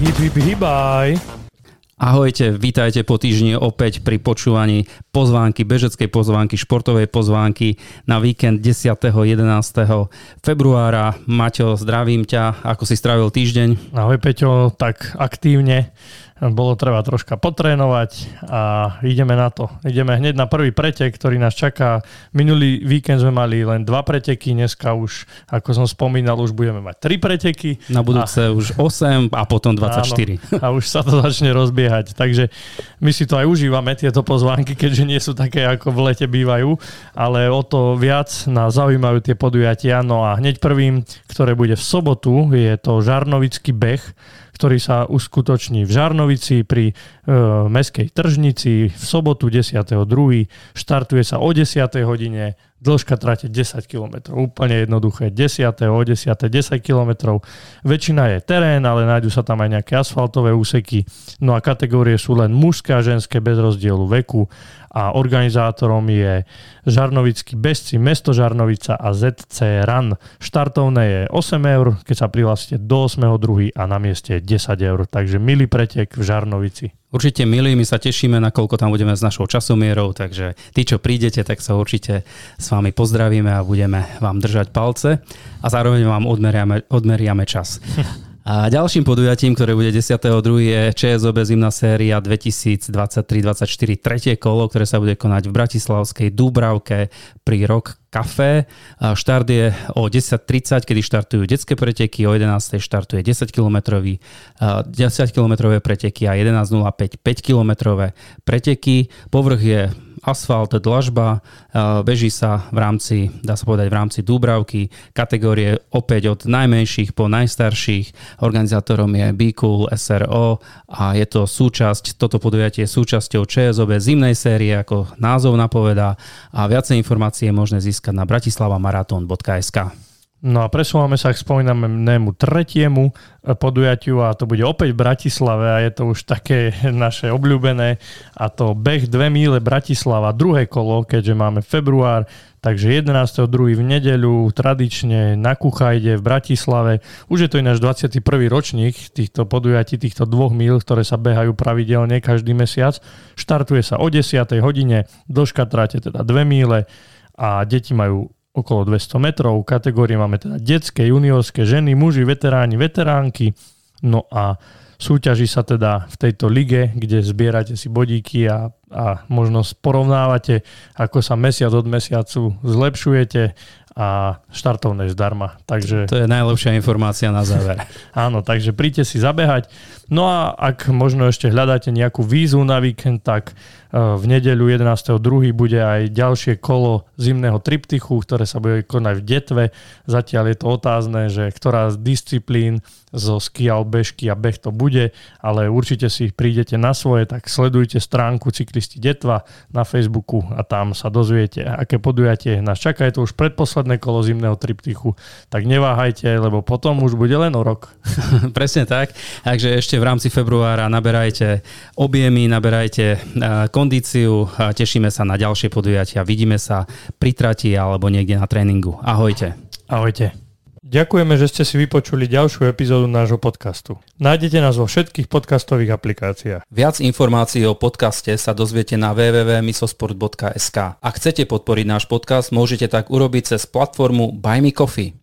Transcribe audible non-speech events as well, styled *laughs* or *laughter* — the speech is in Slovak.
Hip, hip, hibaj. Ahojte, vítajte po týždni opäť pri počúvaní pozvánky, bežeckej pozvánky, športovej pozvánky na víkend 10. 11. februára. Maťo, zdravím ťa, ako si strávil týždeň? Ahoj Peťo, tak aktívne bolo treba troška potrénovať a ideme na to. Ideme hneď na prvý pretek, ktorý nás čaká. Minulý víkend sme mali len dva preteky, dneska už, ako som spomínal, už budeme mať tri preteky. Na budúce a... už 8 a potom 24. Áno, a už sa to začne rozbiehať. Takže my si to aj užívame, tieto pozvánky, keďže nie sú také, ako v lete bývajú, ale o to viac nás zaujímajú tie podujatia. No a hneď prvým, ktoré bude v sobotu, je to Žarnovický beh, ktorý sa uskutoční v Žarnovici pri e, Mestskej tržnici v sobotu 10.2. Štartuje sa o 10. hodine, dĺžka trate 10 km. Úplne jednoduché. 10. o 10. 10 km. Väčšina je terén, ale nájdú sa tam aj nejaké asfaltové úseky. No a kategórie sú len mužské a ženské bez rozdielu veku a organizátorom je Žarnovický bezci, mesto Žarnovica a ZC RAN. Štartovné je 8 eur, keď sa prihlásite do 8.2. a na mieste 10 eur. Takže milý pretek v Žarnovici. Určite milí, my sa tešíme, nakoľko tam budeme s našou časomierou, takže tí, čo prídete, tak sa určite s vami pozdravíme a budeme vám držať palce a zároveň vám odmeriame, odmeriame čas. A ďalším podujatím, ktoré bude 10.2. je ČSOB zimná séria 2023-2024 tretie kolo, ktoré sa bude konať v Bratislavskej Dúbravke pri Rock Café. Štart je o 10.30, kedy štartujú detské preteky, o 11.00 štartuje 10 km 10 km preteky a 11.05 5 km preteky. Povrch je asfalt, dlažba, beží sa v rámci, dá sa povedať, v rámci Dúbravky, kategórie opäť od najmenších po najstarších. Organizátorom je Cool SRO a je to súčasť, toto podujatie je súčasťou ČSOB zimnej série, ako názov napovedá a viacej informácie je možné získať na bratislavamarathon.sk. No a presúvame sa k spomínanému tretiemu podujatiu a to bude opäť v Bratislave a je to už také *laughs* naše obľúbené a to beh 2 míle Bratislava, druhé kolo, keďže máme február, takže 11.2. v nedeľu tradične na Kuchajde v Bratislave. Už je to ináš 21. ročník týchto podujatí, týchto dvoch míl, ktoré sa behajú pravidelne každý mesiac. Štartuje sa o 10. hodine, dĺžka tráte teda 2 míle a deti majú okolo 200 metrov. Kategórie máme teda detské, juniorské, ženy, muži, veteráni, veteránky. No a súťaží sa teda v tejto lige, kde zbierate si bodíky a, a možno porovnávate, ako sa mesiac od mesiacu zlepšujete a štartovné zdarma. Takže... To je najlepšia informácia na záver. *laughs* Áno, takže príďte si zabehať. No a ak možno ešte hľadáte nejakú vízu na víkend, tak v nedeľu 11.2. bude aj ďalšie kolo zimného triptychu, ktoré sa bude konať v Detve. Zatiaľ je to otázne, že ktorá z disciplín zo skial, bežky a beh to bude, ale určite si prídete na svoje, tak sledujte stránku Cyklisti Detva na Facebooku a tam sa dozviete, aké podujatie nás čaká. Je to už predposledné kolo zimného triptychu, tak neváhajte, lebo potom už bude len o rok. *laughs* Presne tak, takže ešte v rámci februára naberajte objemy, naberajte kondíciu tešíme sa na ďalšie podujatia. Vidíme sa pri trati alebo niekde na tréningu. Ahojte. Ahojte. Ďakujeme, že ste si vypočuli ďalšiu epizódu nášho podcastu. Nájdete nás vo všetkých podcastových aplikáciách. Viac informácií o podcaste sa dozviete na www.misosport.sk. Ak chcete podporiť náš podcast, môžete tak urobiť cez platformu Buy Me Coffee.